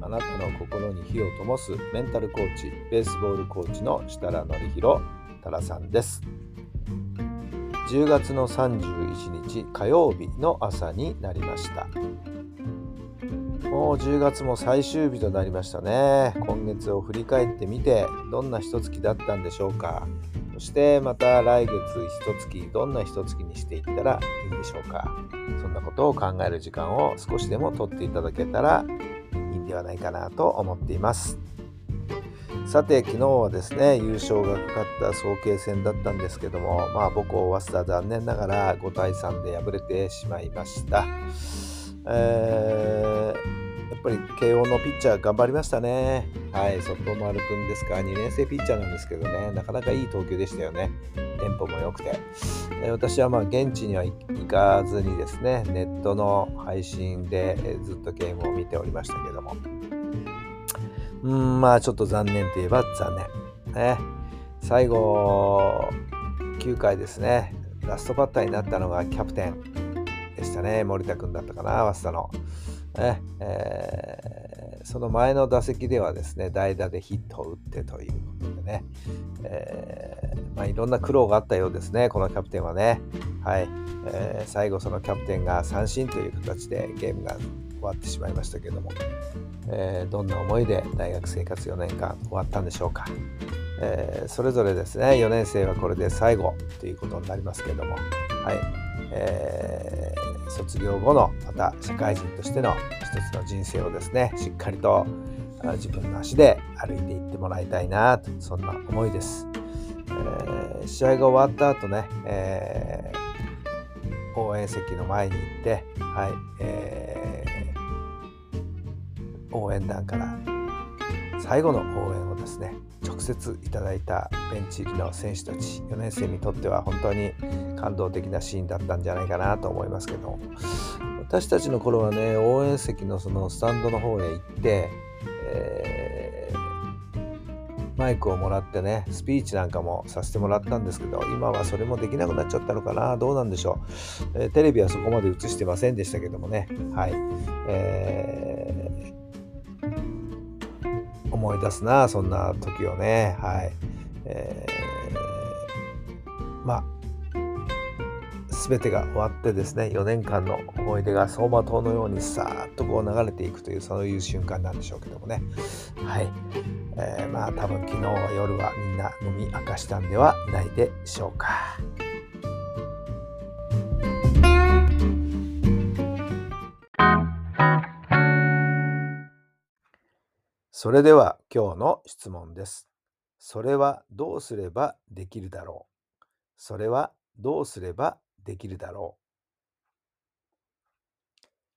あなたの心に火を灯すメンタルコーチベースボールコーチの設楽範弘太良さんです。10月の31日火曜日の朝になりました。もう10月も最終日となりましたね。今月を振り返ってみてどんな一月だったんでしょうか。そしてまた来月一月どんな一月にしていったらいいんでしょうか。そんなことを考える時間を少しでも取っていただけたらいいんではないかなと思っています。さて昨日はですね優勝がかかった早慶戦だったんですけどもまあ母校早稲田残念ながら5対3で敗れてしまいました、えやっぱり慶応のピッチャー頑張りましたね。はい、外丸くんですか、2年生ピッチャーなんですけどね、なかなかいい投球でしたよね。テンポも良くて。え私はまあ現地には行かずにですね、ネットの配信でえずっとゲームを見ておりましたけども。うん、まあちょっと残念といえば残念。ね、最後、9回ですね、ラストバッターになったのがキャプテンでしたね、森田君だったかな、早稲田の。えーその前の打席ではですね代打でヒットを打ってということでね、えーまあ、いろんな苦労があったようですねこのキャプテンはね、はいえー最後そのキャプテンが三振という形でゲームが終わってしまいましたけども、えどんな思いで大学生活4年間終わったんでしょうか、えそれぞれですね4年生はこれで最後ということになりますけどもはいえー卒業後のまた社会人としての一つの人生をですねしっかりと自分の足で歩いていってもらいたいなとそんな思いです、えー試合が終わった後ね、えー応援席の前に行ってはい、えー応援団から最後の応援をですね直接いただいたベンチ入りの選手たち4年生にとっては本当に感動的なシーンだったんじゃないかなと思いますけど。私たちの頃はね応援席のそのスタンドの方へ行って、えーマイクをもらってねスピーチなんかもさせてもらったんですけど今はそれもできなくなっちゃったのかな。どうなんでしょう、えーテレビはそこまで映してませんでしたけどもね。はい、えー思い出すなそんな時をね。はい、えーまあ全てが終わってですね4年間の思い出が走馬灯のようにさーっとこう流れていくというそういう瞬間なんでしょうけどもね。はい、えーまあ多分昨日夜はみんな飲み明かしたんではないでしょうか。それでは今日の質問です。それはどうすればできるだろう。それはどうすればできるだろう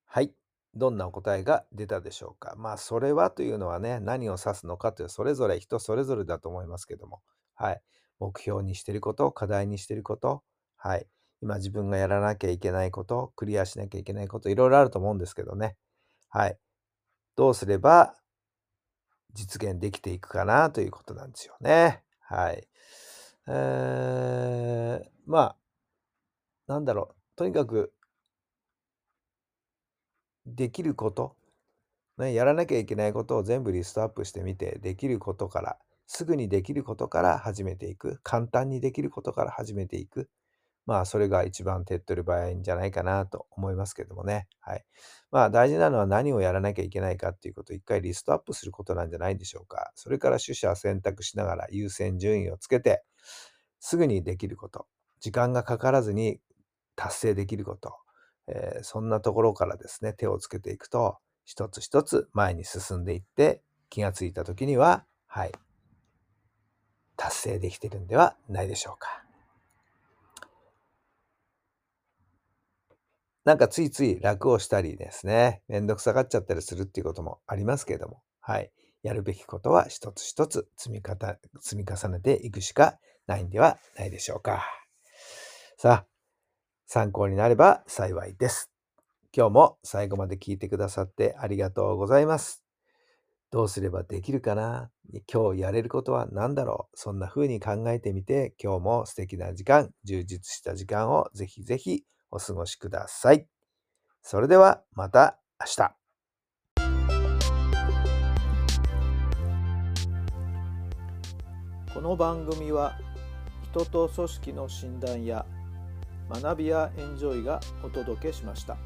はい。どんなお答えが出たでしょうか。まあ、それはというのはね、何を指すのかという、それぞれ人それぞれだと思いますけども、はい。目標にしてること、課題にしてること、はい。今自分がやらなきゃいけないこと、クリアしなきゃいけないこと、いろいろあると思うんですけどね。はい。どうすれば実現できていくかなということなんですよね。はい。えー、まあ、なんだろう。とにかく、できること、ね、やらなきゃいけないことを全部リストアップしてみて、できることから、すぐにできることから始めていく。簡単にできることから始めていく。まあ、それが一番手っ取り早いんじゃないかなと思いますけどもね。はい。まあ、大事なのは何をやらなきゃいけないかっていうことを一回リストアップすることなんじゃないでしょうか。それから取捨選択しながら優先順位をつけて、すぐにできること、時間がかからずに達成できること、えーそんなところからですね、手をつけていくと、一つ一つ前に進んでいって、気がついた時には、はい、達成できてるんではないでしょうか。なんかついつい楽をしたりですね、めんどくさがっちゃったりするっていうこともありますけれども、はい。やるべきことは一つ一つ積み方積み重ねていくしかないんではないでしょうか。さあ、参考になれば幸いです。今日も最後まで聞いてくださってありがとうございます。どうすればできるかな？今日やれることは何だろう？そんな風に考えてみて、今日も素敵な時間、充実した時間をぜひぜひお過ごしください。それではまた明日。この番組は人と組織の診断や学びやエンジョイがお届けしました。